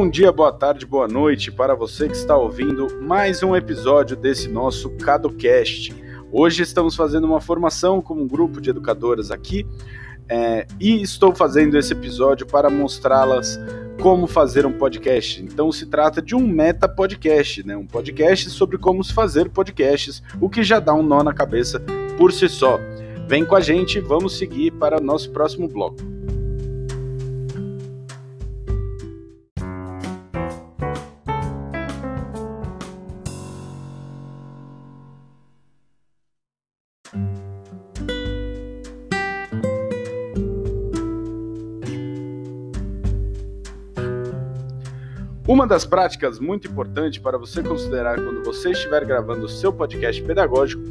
Bom dia, boa tarde, boa noite para você que está ouvindo mais um episódio desse nosso CadoCast. Hoje estamos fazendo uma formação com um grupo de educadoras aqui é, e estou fazendo esse episódio para mostrá-las como fazer um podcast. Então se trata de um meta podcast, né? Um podcast sobre como se fazer podcasts, o que já dá um nó na cabeça por si só. Vem com a gente, vamos seguir para o nosso próximo bloco. Uma das práticas muito importantes para você considerar quando você estiver gravando o seu podcast pedagógico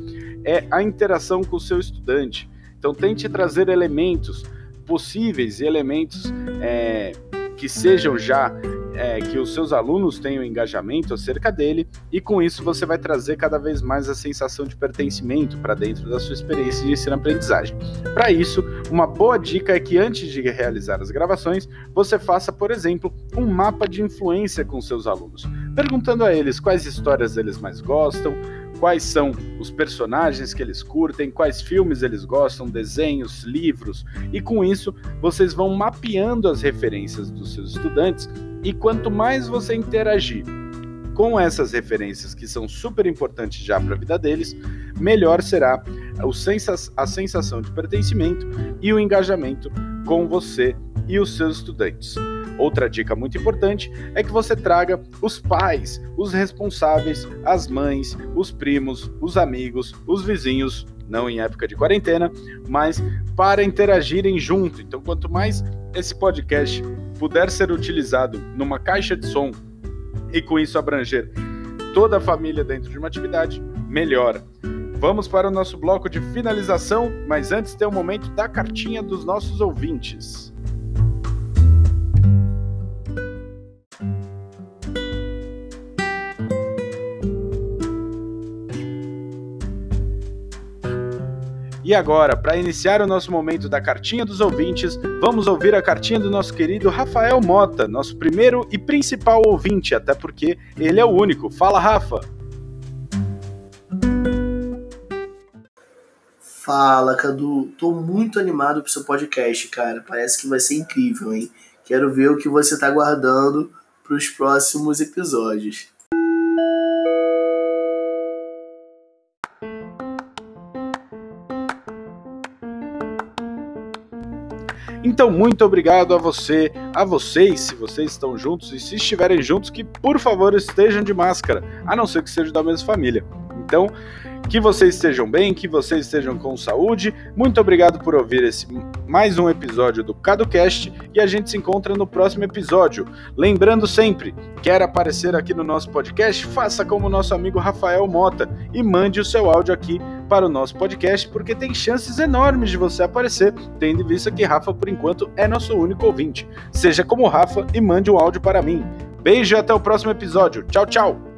é a interação com o seu estudante. Então, tente trazer elementos possíveis e elementos é, que sejam já é, que os seus alunos tenham engajamento acerca dele e com isso você vai trazer cada vez mais a sensação de pertencimento para dentro da sua experiência de ensino-aprendizagem. Para isso, uma boa dica é que antes de realizar as gravações, você faça, por exemplo, um mapa de influência com seus alunos, perguntando a eles quais histórias eles mais gostam, quais são os personagens que eles curtem, quais filmes eles gostam, desenhos, livros, e com isso vocês vão mapeando as referências dos seus estudantes. E quanto mais você interagir com essas referências que são super importantes já para a vida deles, melhor será a sensação de pertencimento e o engajamento com você e os seus estudantes. Outra dica muito importante é que você traga os pais, os responsáveis, as mães, os primos, os amigos, os vizinhos, não em época de quarentena, mas para interagirem junto. Então, quanto mais esse podcast puder ser utilizado numa caixa de som e com isso abranger toda a família dentro de uma atividade, melhor. Vamos para o nosso bloco de finalização, mas antes tem o um momento da cartinha dos nossos ouvintes. E agora, para iniciar o nosso momento da cartinha dos ouvintes, vamos ouvir a cartinha do nosso querido Rafael Mota, nosso primeiro e principal ouvinte, até porque ele é o único. Fala, Rafa! Fala, Cadu. Tô muito animado pro seu podcast, cara. Parece que vai ser incrível, hein? Quero ver o que você tá guardando pros próximos episódios. Então, muito obrigado a você, a vocês, se vocês estão juntos e se estiverem juntos, que por favor estejam de máscara, a não ser que sejam da mesma família. Então, que vocês estejam bem, que vocês estejam com saúde. Muito obrigado por ouvir esse mais um episódio do CadoCast e a gente se encontra no próximo episódio. Lembrando sempre, quer aparecer aqui no nosso podcast? Faça como o nosso amigo Rafael Mota e mande o seu áudio aqui para o nosso podcast, porque tem chances enormes de você aparecer, tendo em vista que Rafa, por enquanto, é nosso único ouvinte. Seja como Rafa e mande um áudio para mim. Beijo e até o próximo episódio. Tchau, tchau!